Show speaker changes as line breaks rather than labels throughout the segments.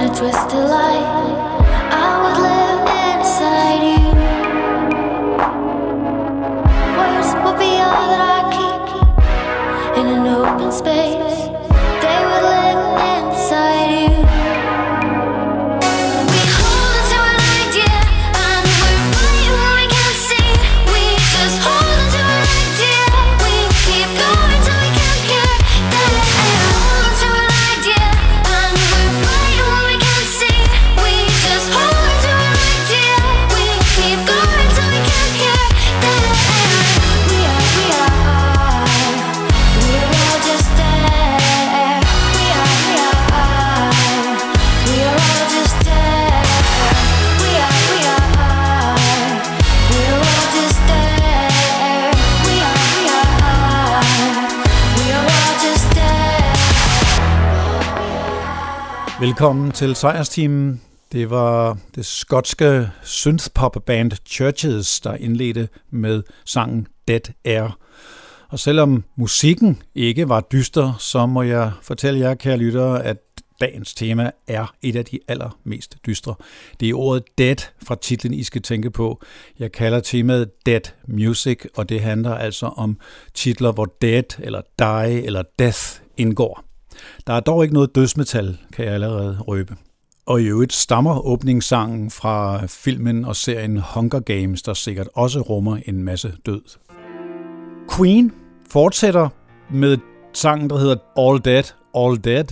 in a twisted light. Velkommen til sejrsteamen. Det var det skotske synthpop-band Churches, der indledte med sangen Dead Air. Og selvom musikken ikke var dyster, så må jeg fortælle jer, kære lyttere, at dagens tema er et af de allermest dystre. Det er ordet dead fra titlen, I skal tænke på. Jeg kalder temaet Dead Music, og det handler altså om titler, hvor dead eller die eller death indgår. Der er dog ikke noget dødsmetal, kan jeg allerede røbe. Og i øvrigt stammer åbningssangen fra filmen og serien Hunger Games, der sikkert også rummer en masse død. Queen fortsætter med sangen, der hedder All Dead, All Dead,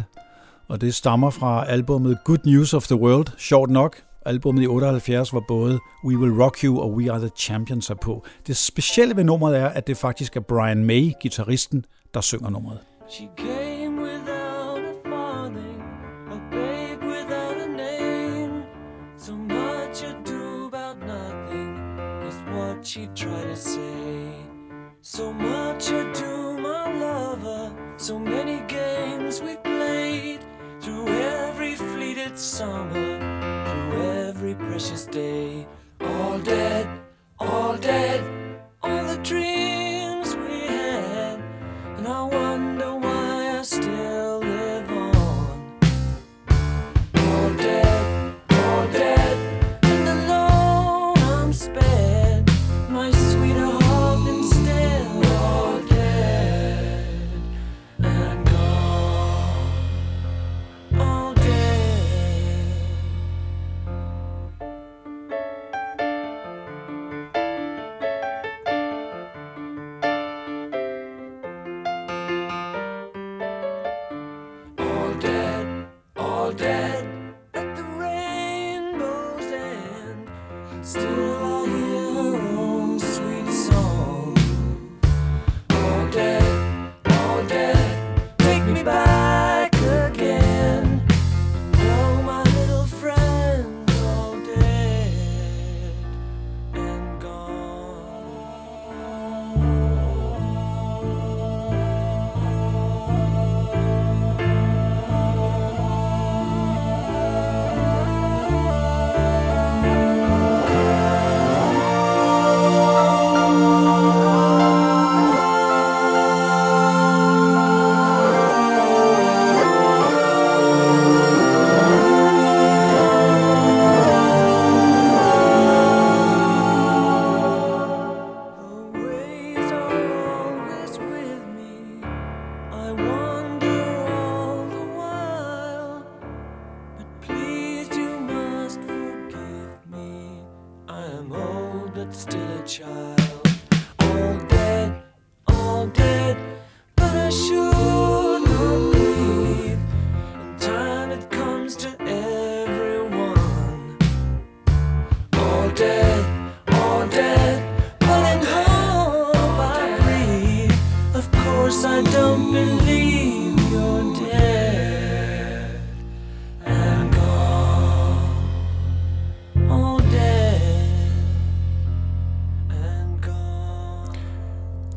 og det stammer fra albumet Good News of the World, sjovt nok. Albumet i 78 var både We Will Rock You og We Are the Champions er på. Det specielle ved nummeret er, at det faktisk er Brian May, gitarristen, der synger nummeret. She she tried to say. So much ado, my lover. So many games we played through every fleeted summer, through every precious day. All dead, all dead, all the dreams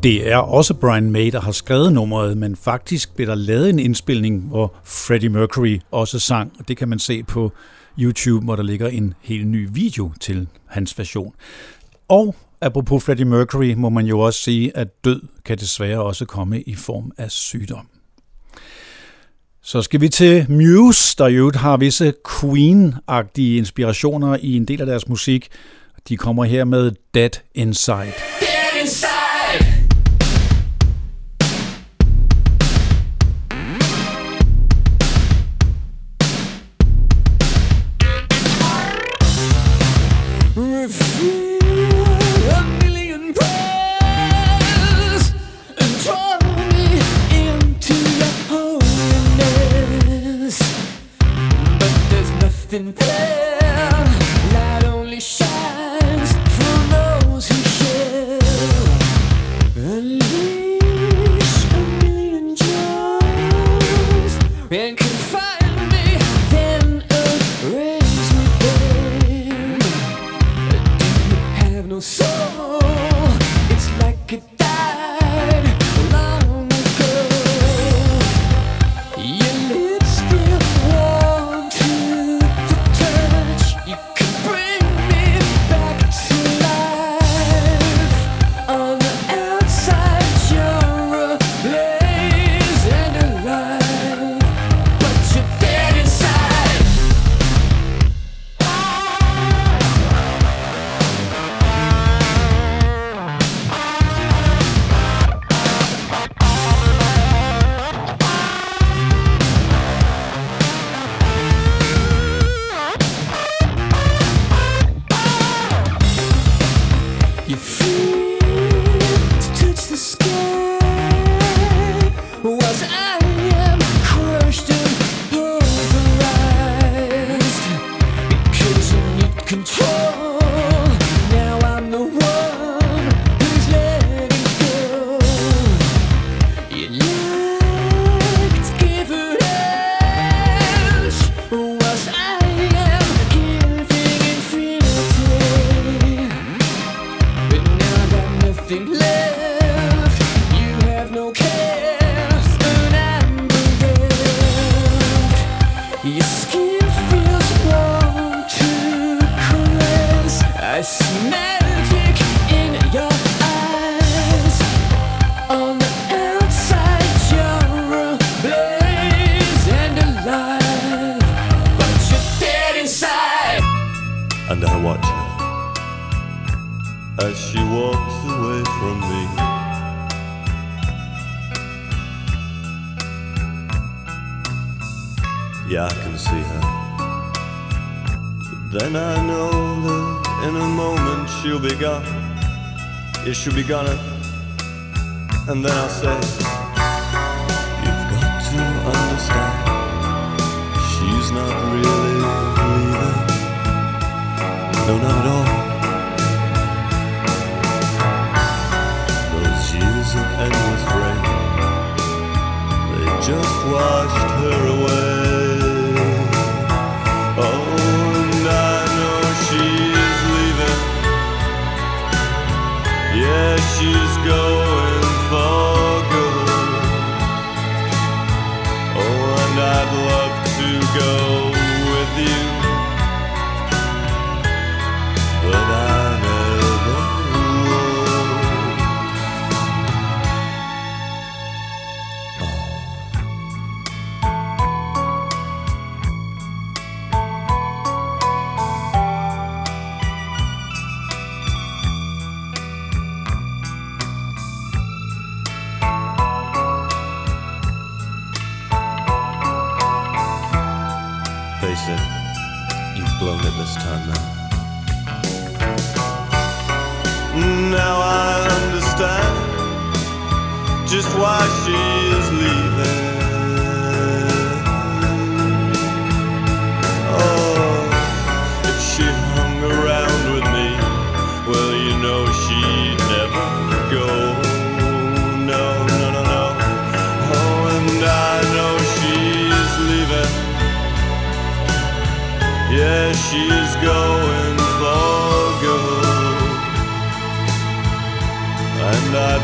Det er også Brian May, der har skrevet nummeret, men faktisk blev der lavet en indspilning, hvor Freddie Mercury også sang, og det kan man se på YouTube, hvor der ligger en helt ny video til hans version. Og apropos Freddie Mercury, må man jo også sige, at død kan desværre også komme i form af sygdom. Så skal vi til Muse, der jo har visse Queen-agtige inspirationer i en del af deres musik. De kommer her med Dead Inside. She'll from
me. Yeah, I can see her But then I know that in a moment she'll be gone. It should be gone and then I'll say, You've got to understand, she's not really. No, not at all. Those years of endless rain, they just washed her away. Oh. And I know she's leaving. Yeah, she's going for good. Oh, and I'd love to go with you.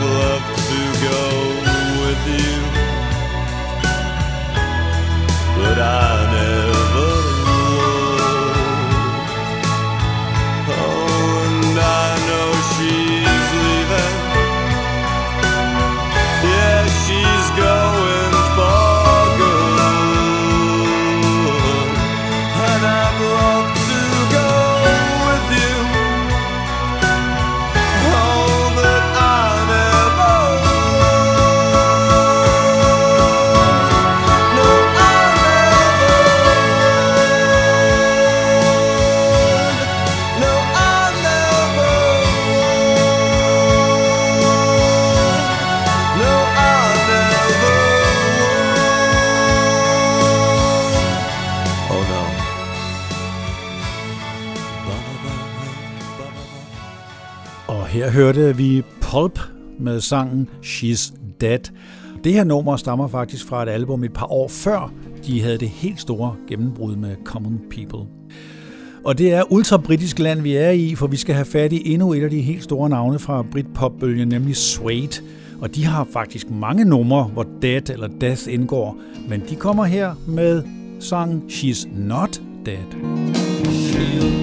Love to go with you. But I
hørte vi Pulp med sangen She's Dead. Det her nummer stammer faktisk fra et album et par år før de havde det helt store gennembrud med Common People. Og det er ultra-britisk land, vi er i, for vi skal have fat i endnu et af de helt store navne fra Britpop-bølgen, nemlig Suede. Og de har faktisk mange numre, hvor Dead eller Death indgår, men de kommer her med sangen She's Not Dead.
She'll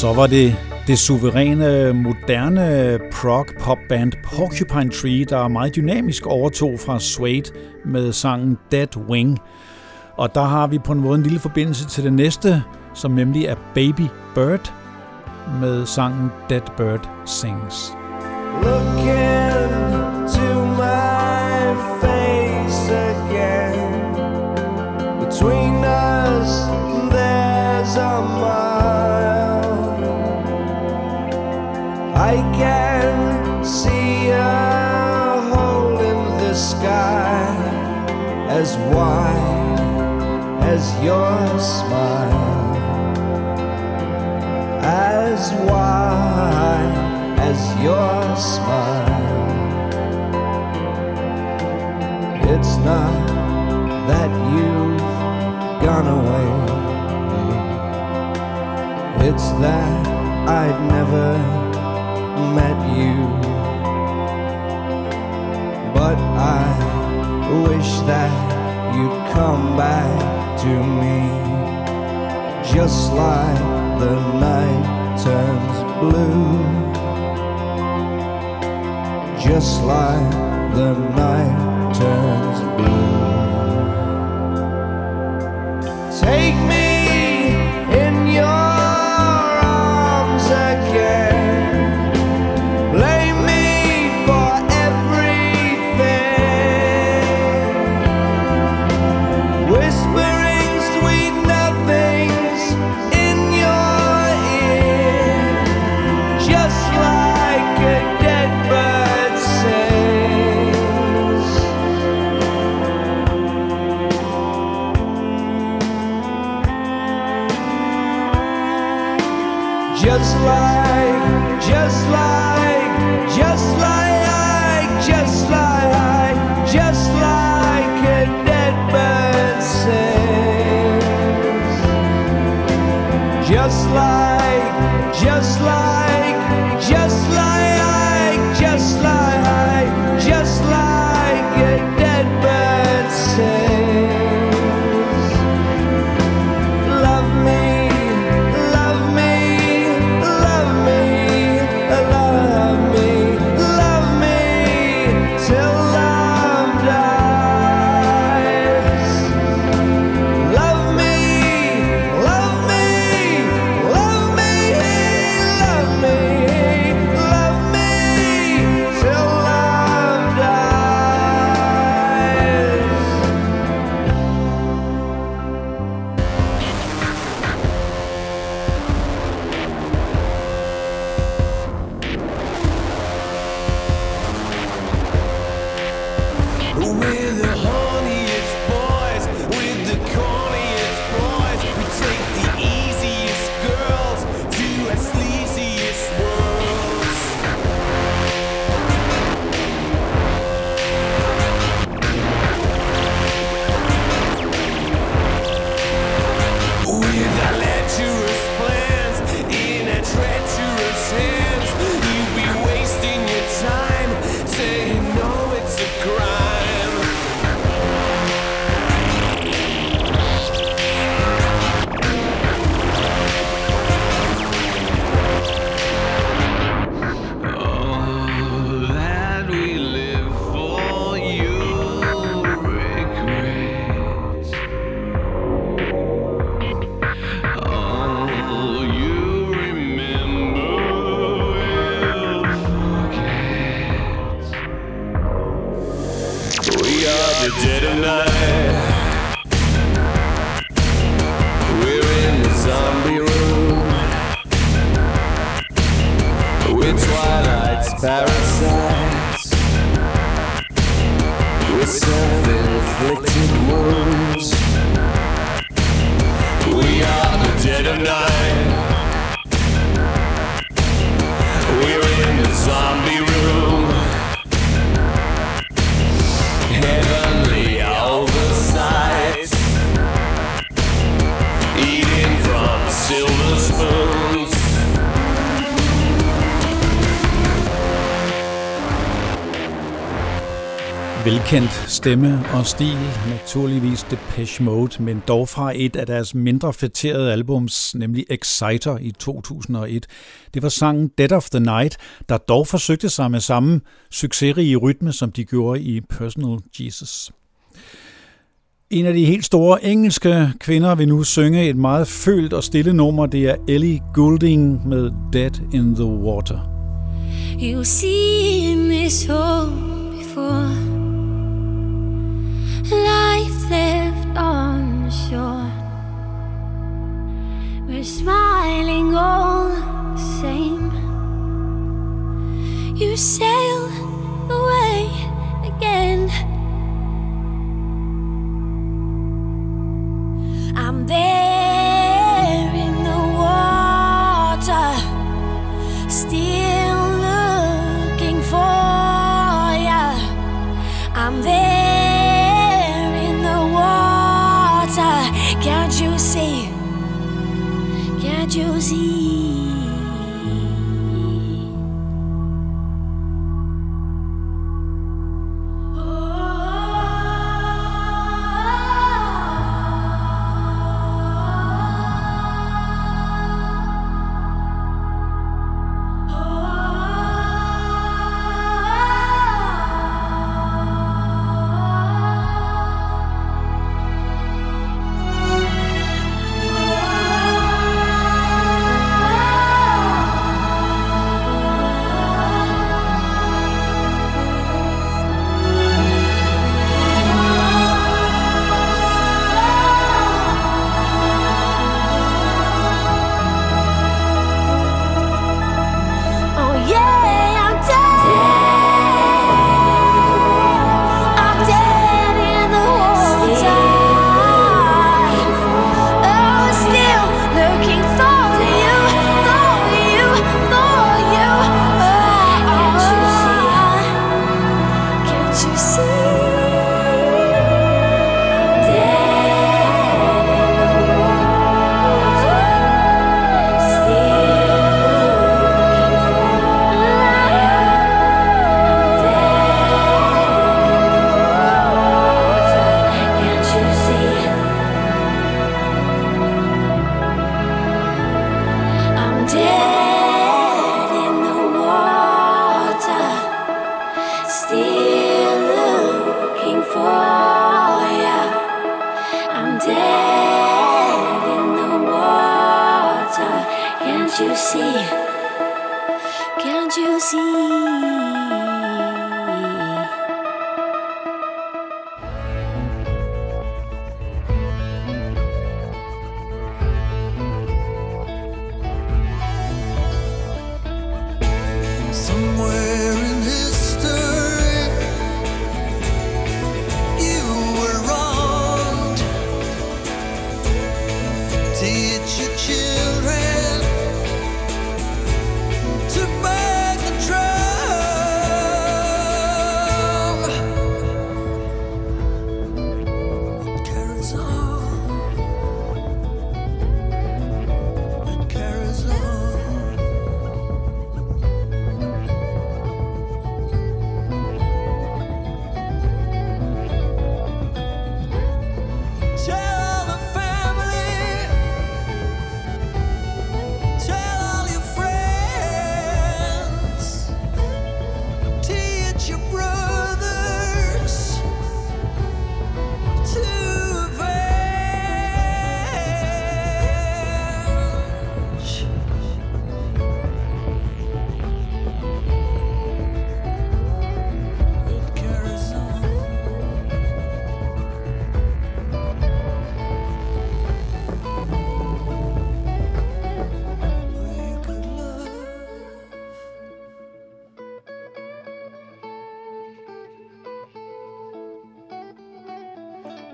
så var det det suveræne, moderne prog-pop-band Porcupine Tree, der meget dynamisk overtog fra Suede med sangen Dead Wing. Og der har vi på en måde en lille forbindelse til det næste, som nemlig er Baby Bird med sangen Dead Bird Sings.
Looking can see a hole in the sky as wide as your smile. As wide as your smile. It's not that you've gone away, it's that I'd never met you. But I wish that you'd come back to me, just like the night turns blue just like the night turns blue. Take me Just like, just like,
stemme og stil, naturligvis Depeche Mode, men dog fra et af deres mindre fætterede albums, nemlig Exciter i 2001. Det var sangen Dead of the Night, der dog forsøgte sig med samme succesrige rytme, som de gjorde i Personal Jesus. En af de helt store engelske kvinder vil nu synge et meget følt og stille nummer. Det er Ellie Goulding med Dead in the Water.
You've seen this home before. Life left on shore. We're smiling all the same. You sail away again. See?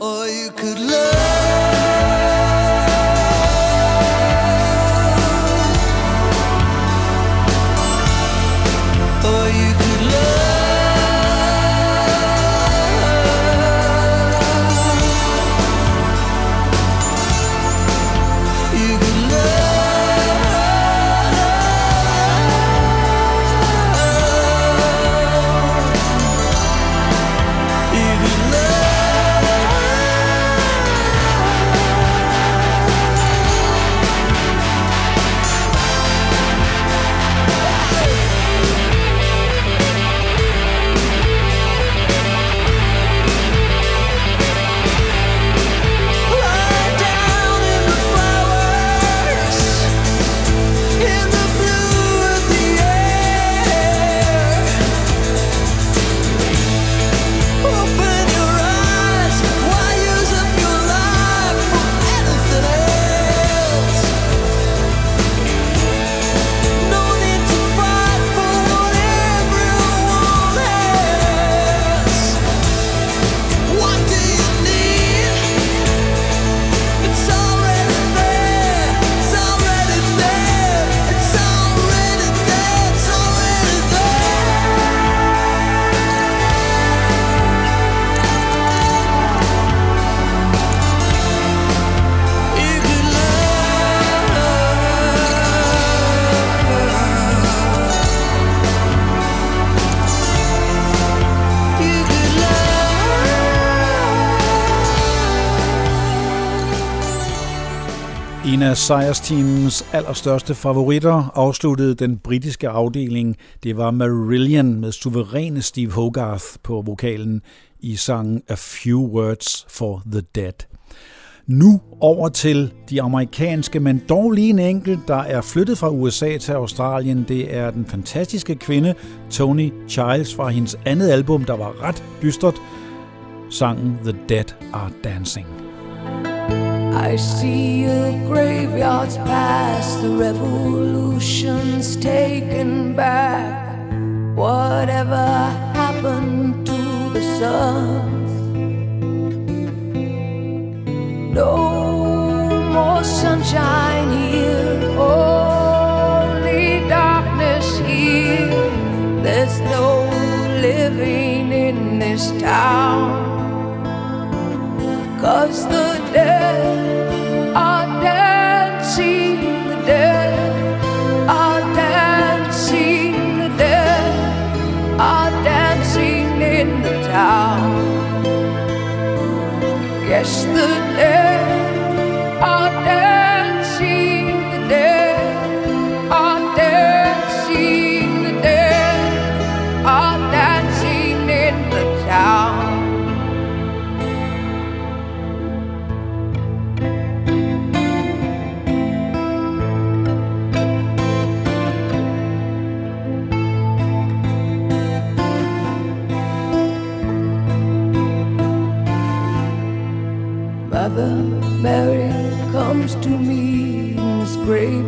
Or you could love.
Sejrsteamens allerstørste favoritter afsluttede den britiske afdeling. Det var Marillion med suveræne Steve Hogarth på vokalen i sangen A Few Words for the Dead. Nu over til de amerikanske, men dog lige en enkelt, der er flyttet fra USA til Australien. Det er den fantastiske kvinde Tony Childs fra hendes andet album, der var ret dystert. Sangen The Dead Are Dancing.
I see the graveyards past, the revolution's taken back. Whatever happened to the suns? No more sunshine here, only darkness here. There's no living in this town. Cause the dead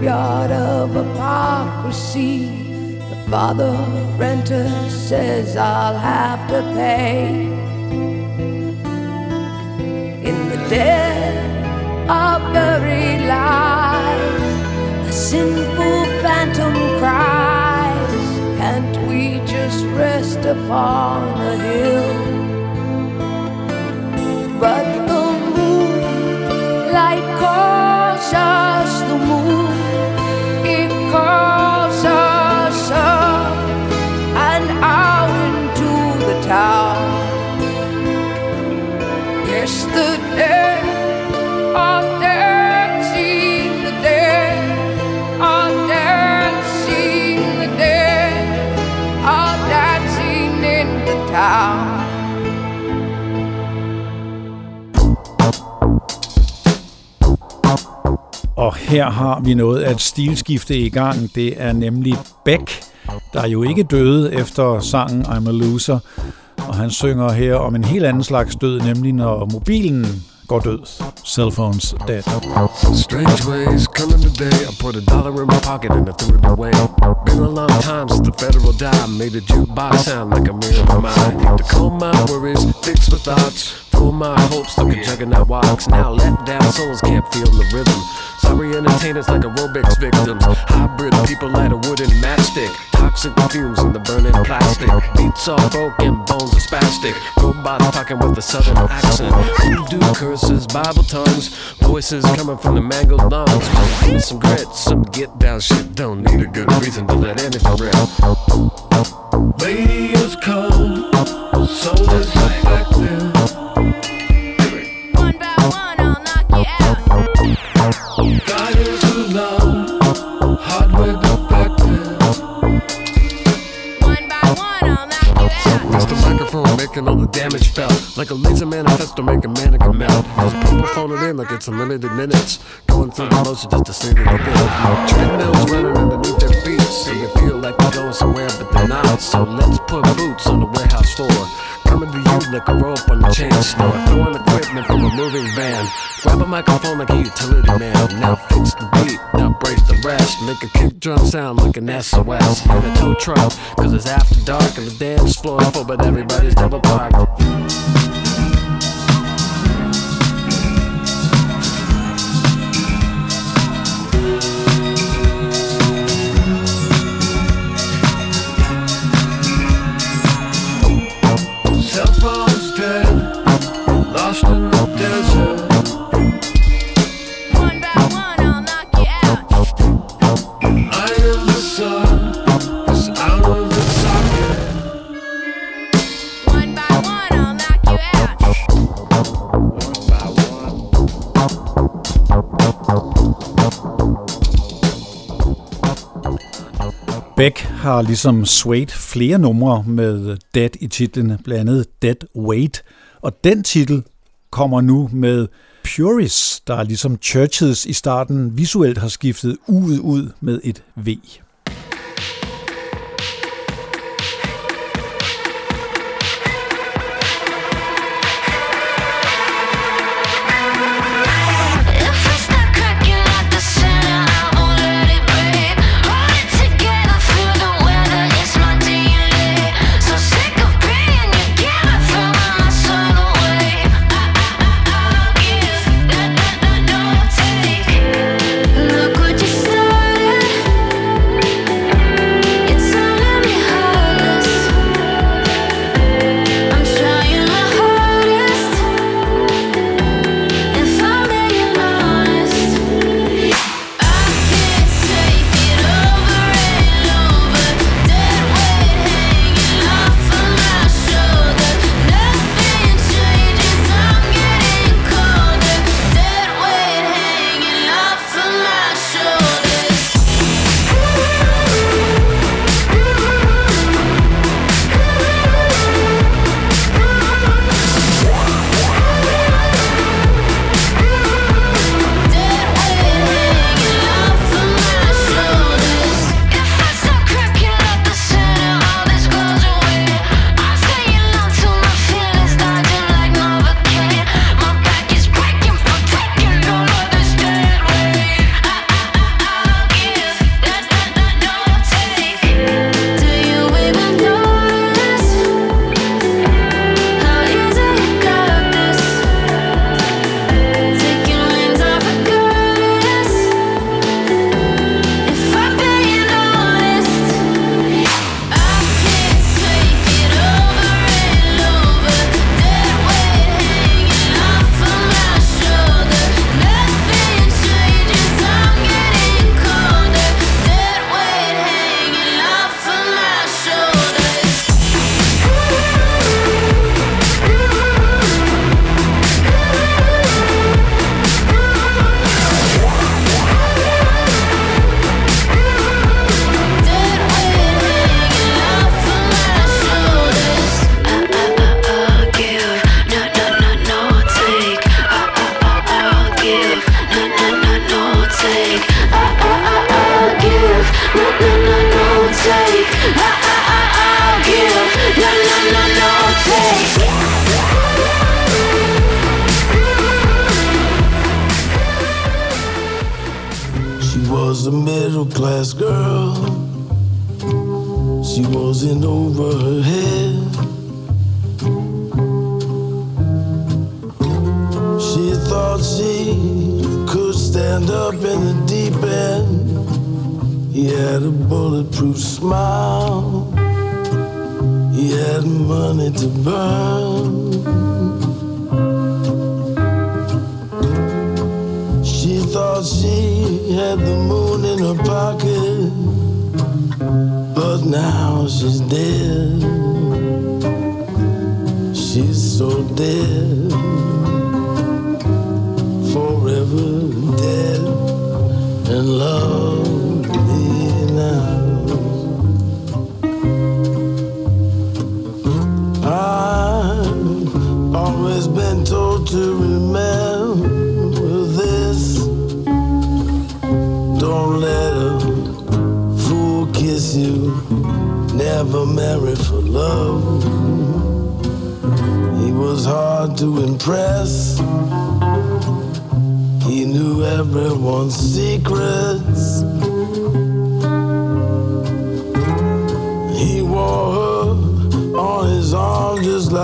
graveyard of hypocrisy. The father renter says I'll have to pay. In the dead are buried lies, a sinful phantom cries. Can't we just rest upon a hill? But the moonlight calls us,
Og her har vi noget af et stilskifte i gang. Det er nemlig Beck, der jo ikke døde efter sangen I'm a Loser. Og han synger her om en helt anden slags død, nemlig når mobilen går død. Cellphones dead.
Strange ways coming today. I put a dollar in my pocket and I threw it away. Been a long time since the federal dime made a jukebox sound like a mirror of mine. To calm my worries, fix my thoughts, pull my hopes like a juggernaut walks. Now let down souls can't feel the rhythm. Sorry entertainers like aerobics victims. Hybrid people light a wooden matchstick. Toxic fumes in the burning plastic. Beats all broken, bones are spastic. Robots talking with a southern accent. Voodoo curses, Bible tongues. Voices coming from the mangled lungs. Some grit, some get down shit. Don't need a good reason to let anything rip.
Radios come, so
by
laser manifesto making mannequin melt. Just people phone it in like it's unlimited minutes. Going through the motion just to see the bit. Treadmills running underneath their feet. So they feel like they're going somewhere, but they're not. So let's put boots on the warehouse floor. Coming to you like a rope on the chain store. Throwing equipment from a moving van. Grab a microphone like a utility man. Now fix the beat, now break the rest. Make a kick drum sound like an SOS. In a tow truck, cause it's after dark and the dance floor is full, but everybody's double parked.
Beck har ligesom Suede flere numre med Dead i titlen, blandt andet Dead Weight, og den titel kommer nu med Puris, der ligesom Churches i starten visuelt har skiftet u'et ud med et V.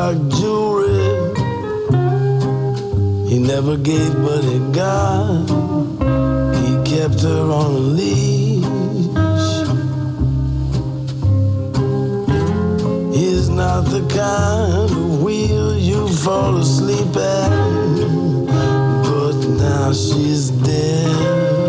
like jewelry. He never gave but he got. He kept her on a leash. He's not the kind of wheel you fall asleep at. But now she's dead.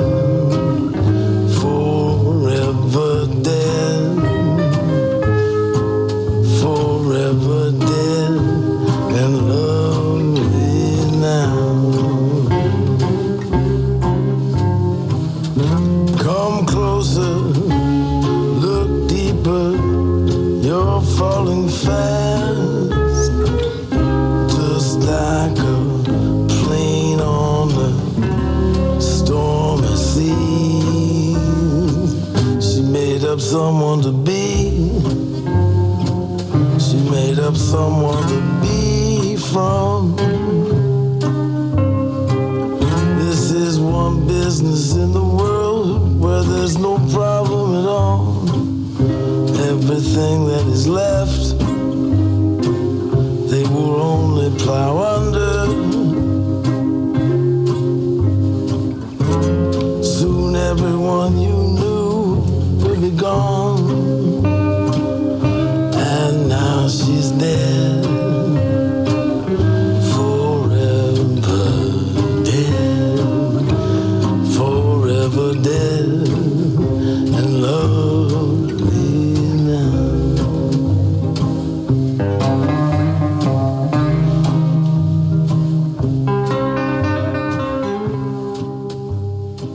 someone to be. She made up someone to be from. This is one business in the world where there's no problem at all. Everything that is left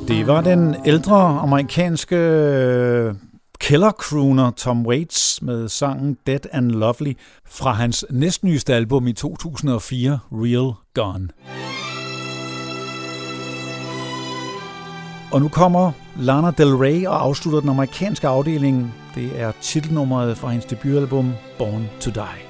Det var den ældre amerikanske øh, kældercrooner Tom Waits med sangen Dead and Lovely fra hans næstnyeste album i 2004, Real Gone. Og nu kommer Lana Del Rey og afslutter den amerikanske afdeling. Det er titelnummeret fra hendes debutalbum Born to Die.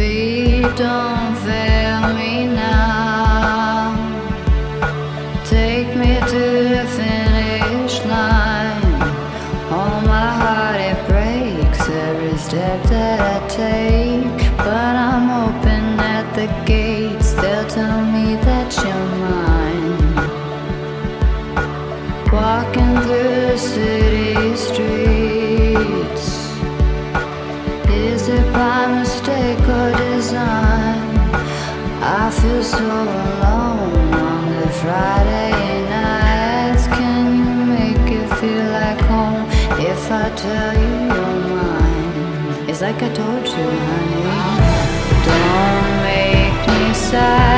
Fate don't fail me now. you, honey. Don't make me sad.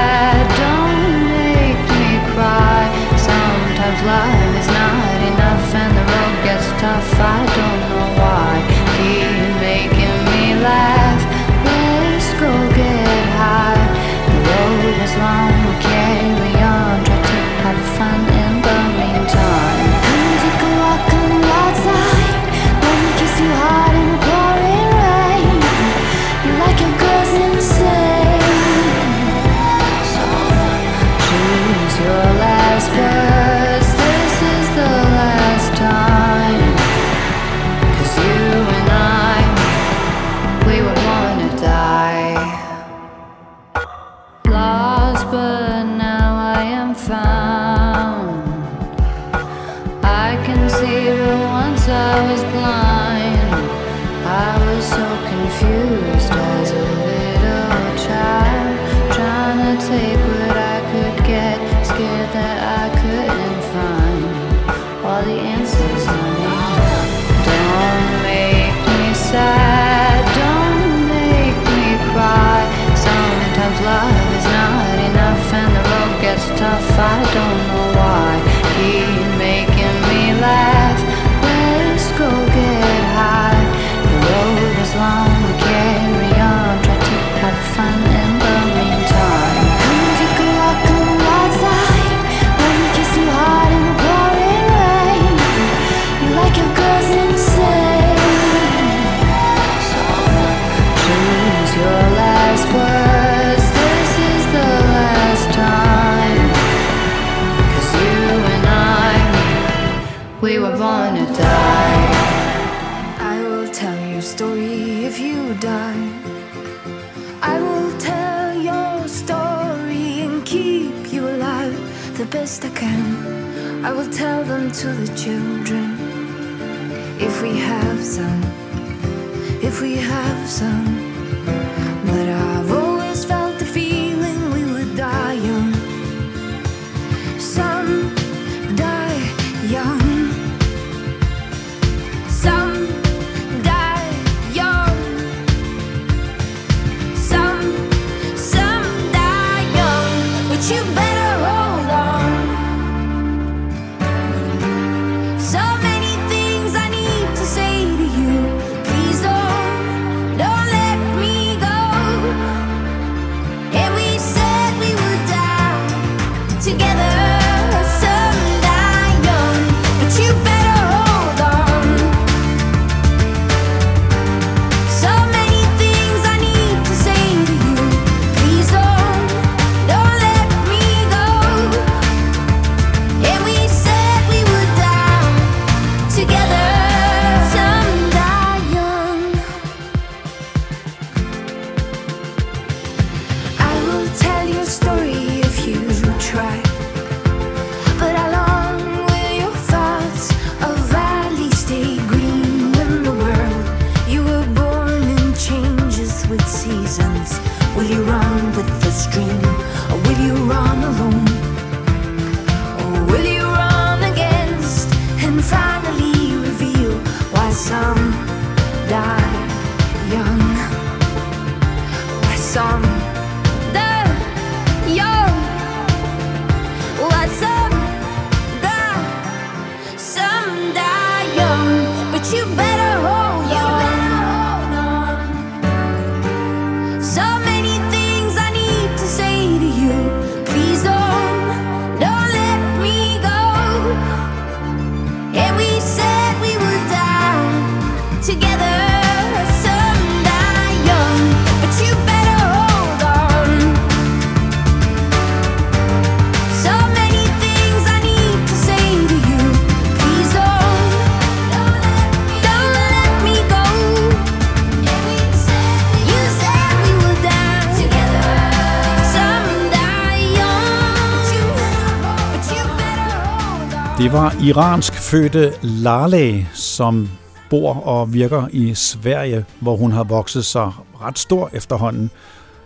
Det var iransk fødte Lale, som bor og virker i Sverige, hvor hun har vokset sig ret stor efterhånden.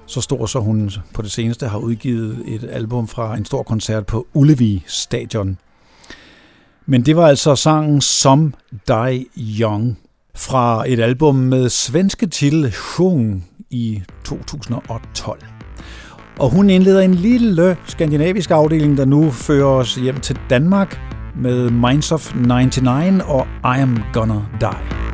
Så stor, så hun på det seneste har udgivet et album fra en stor koncert på Ullevi Stadion. Men det var altså sangen Some Die Young fra et album med svenske titel Sjung i 2012. Og hun indleder en lille skandinavisk afdeling, der nu fører os hjem til Danmark med Minds of 99 og I Am Gonna Die.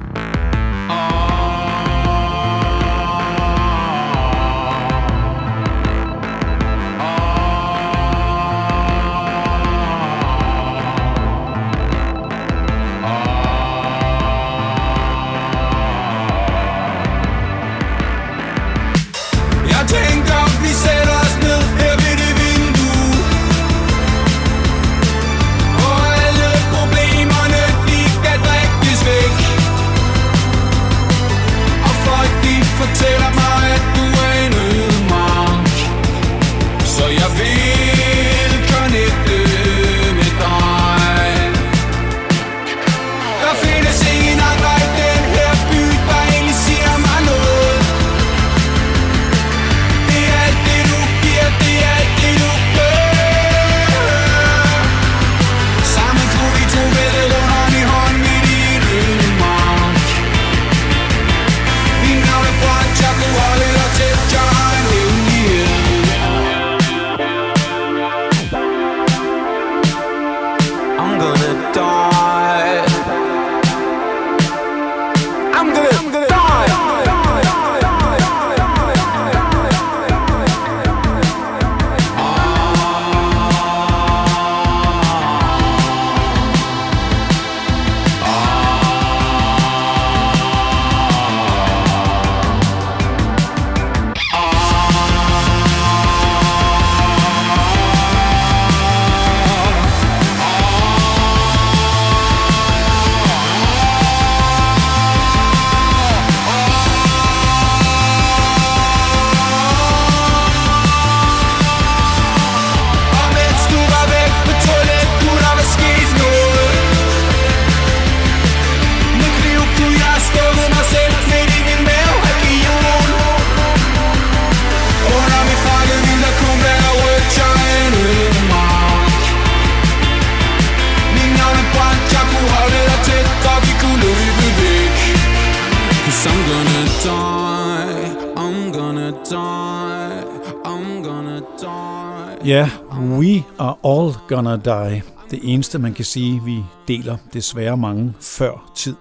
Gonna die.
Det eneste, man kan sige, vi deler desværre mange før tid.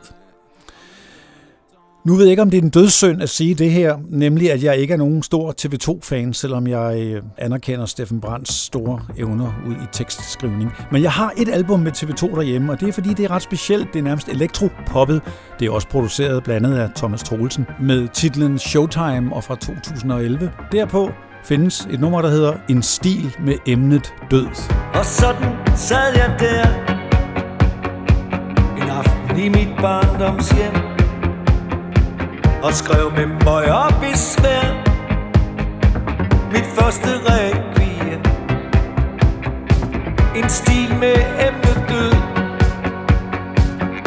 Nu ved jeg ikke, om det er en dødssynd at sige det her, nemlig at jeg ikke er nogen stor TV2-fan, selvom jeg øh, anerkender Steffen Brands store evner ud i tekstskrivning. Men jeg har et album med TV2 derhjemme, og det er fordi, det er ret specielt. Det er nærmest elektropoppet. Det er også produceret blandt andet af Thomas Troelsen med titlen Showtime og fra 2011. Derpå findes et nummer, der hedder En stil med emnet død.
Og sådan sad jeg der. En aften i mit barndomshjem. Og skrev med møg og besvær. Mit første requiem. En stil med emnet død.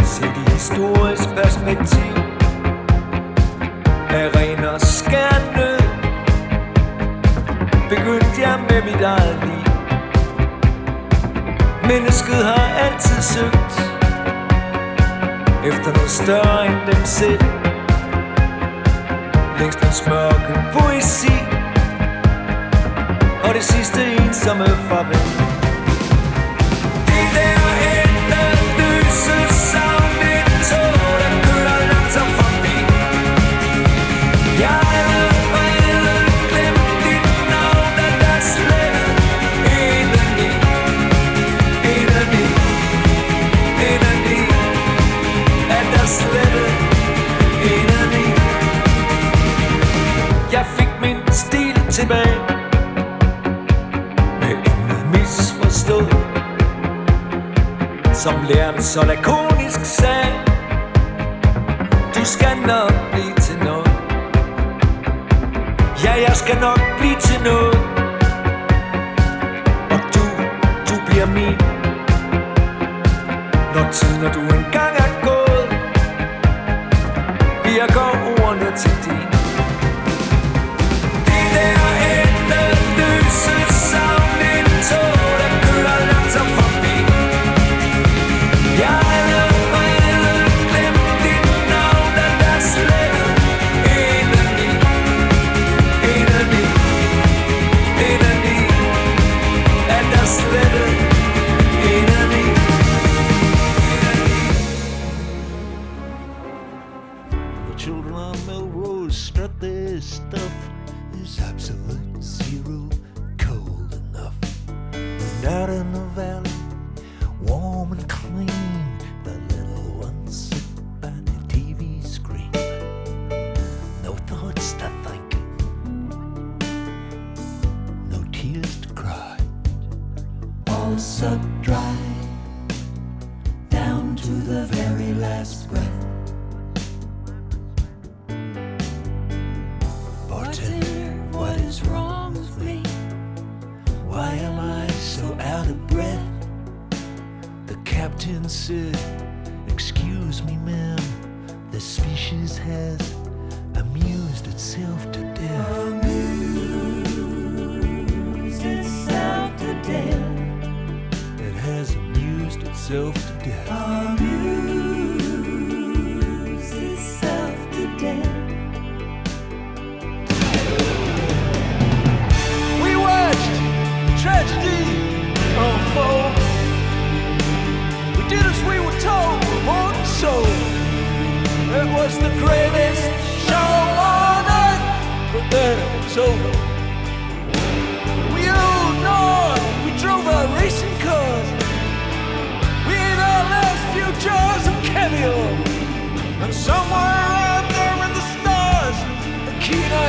Set i historisk perspektiv. Af ren og skær nød begyndte jeg med mit eget liv. Mennesket har altid søgt
Efter noget større end dem selv. Længstens mørke poesi Og det sidste ensomme farvel. som læreren så lakonisk sagde Du skal nok blive til noget. Ja, jeg skal nok blive til noget. Og du, du bliver min. Når tiden, du engang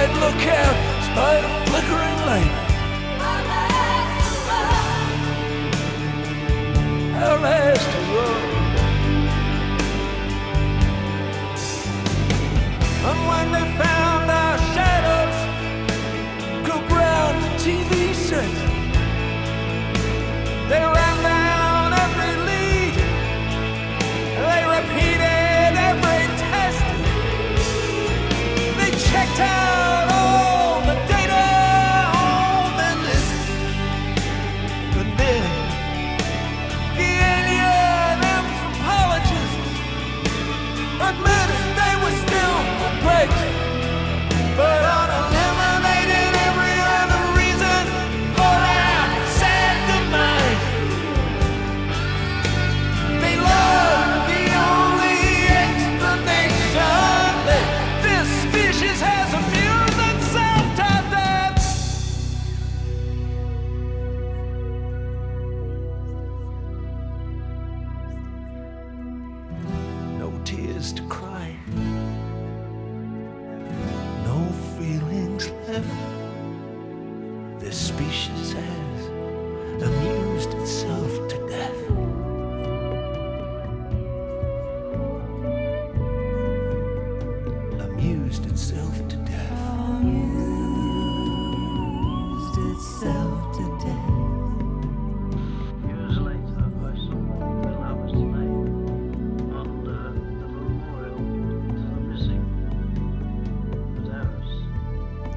said,
look out, spite a flickering light. Our last word. And when they found our shadows, go round the TV set. They ran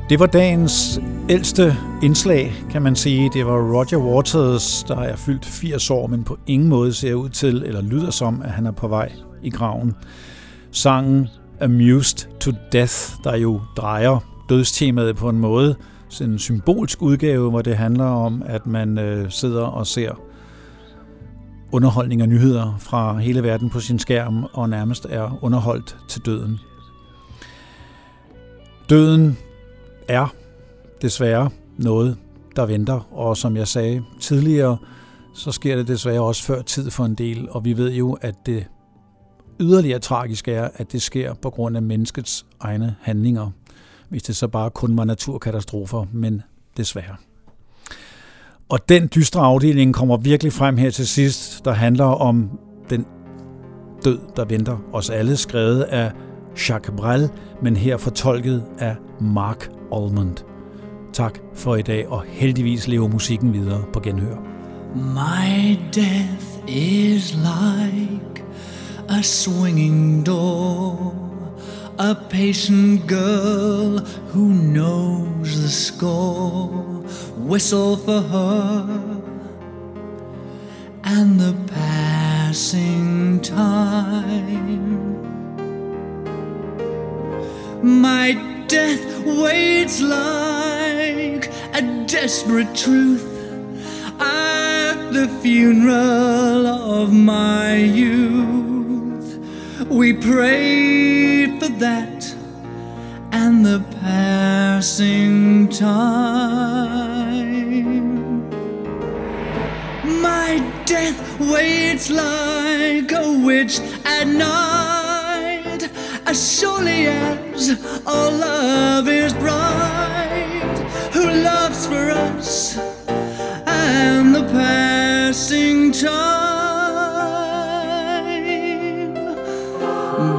Det var dagens ældste indslag, kan man sige. Det var Roger Waters, der er fyldt 80 år, men på ingen måde ser ud til eller lyder som, at han er på vej i graven. Sangen Amused to Death, der jo drejer dødstemaet på en måde, en symbolsk udgave, hvor det handler om, at man øh, sidder og ser underholdning og nyheder fra hele verden på sin skærm og nærmest er underholdt til døden. Døden er desværre noget, der venter, og som jeg sagde tidligere, så sker det desværre også før tid for en del, og vi ved jo, at det yderligere tragisk er, at det sker på grund af menneskets egne handlinger, hvis det så bare kun var naturkatastrofer, men desværre. Og den dystre afdeling kommer virkelig frem her til sidst, der handler om den død, der venter os alle, skrevet af Jacques Brel, men her fortolket af Mark Almond. Tak for i dag, og heldigvis lever musikken videre på genhør.
My death is like a swinging door, a patient girl who knows the score. Whistle for her and the passing time. My death waits like a desperate truth at the funeral of my youth. We pray for that and the passing time. My death waits like a witch at night, as surely as our love is bright, who loves for us and the passing time.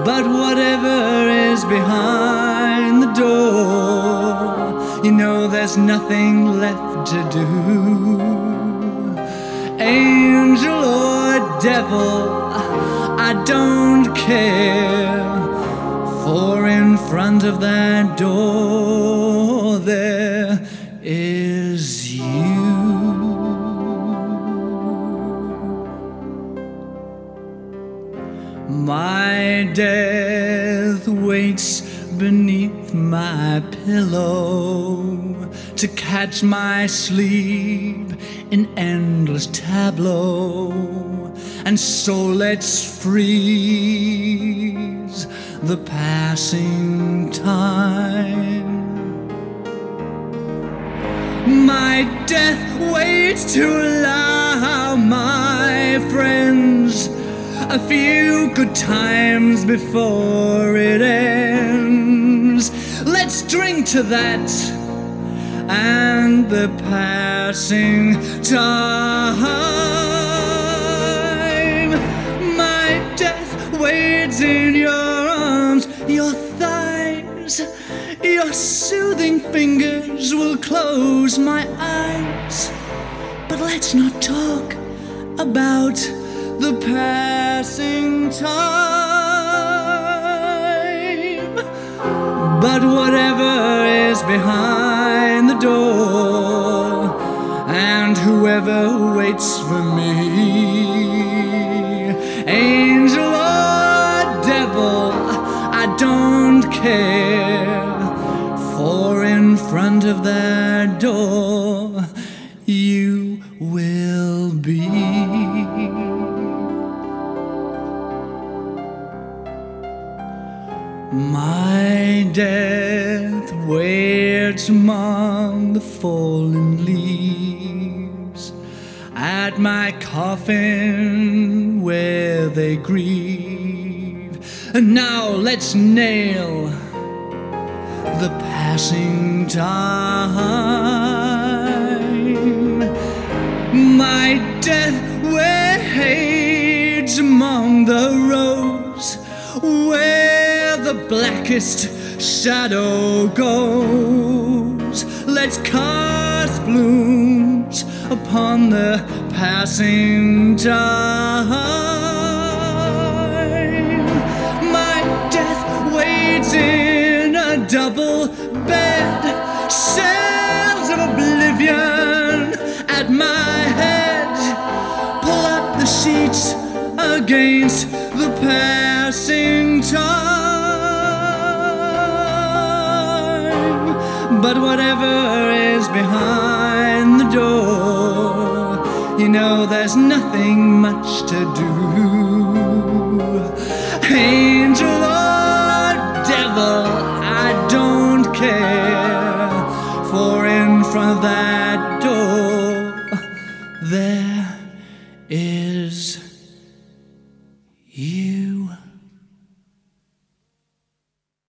But whatever is behind the door, you know there's nothing left to do. Angel or devil, I don't care. For in front of that door there is you. My death waits beneath my pillow to catch my sleep in endless tableau. And so let's freeze the passing time. My death waits to allow my friends a few good times before it ends. Let's drink to that and the passing time. My death waits in your arms, your thighs. Your soothing fingers will close my eyes. But let's not talk about the passing time. But whatever is behind the door, and whoever waits for me, don't care. For in front of that door, you will be. My death waits among the fallen leaves at my coffin where they grieve. And now let's nail the passing time. My death waits among the rows where the blackest shadow goes. Let's cast blooms upon the passing time. In a double bed, cells of oblivion at my head. Pull up the sheets against the passing time. But whatever is behind the door, you know there's nothing much to do. Angel oh. I don't care.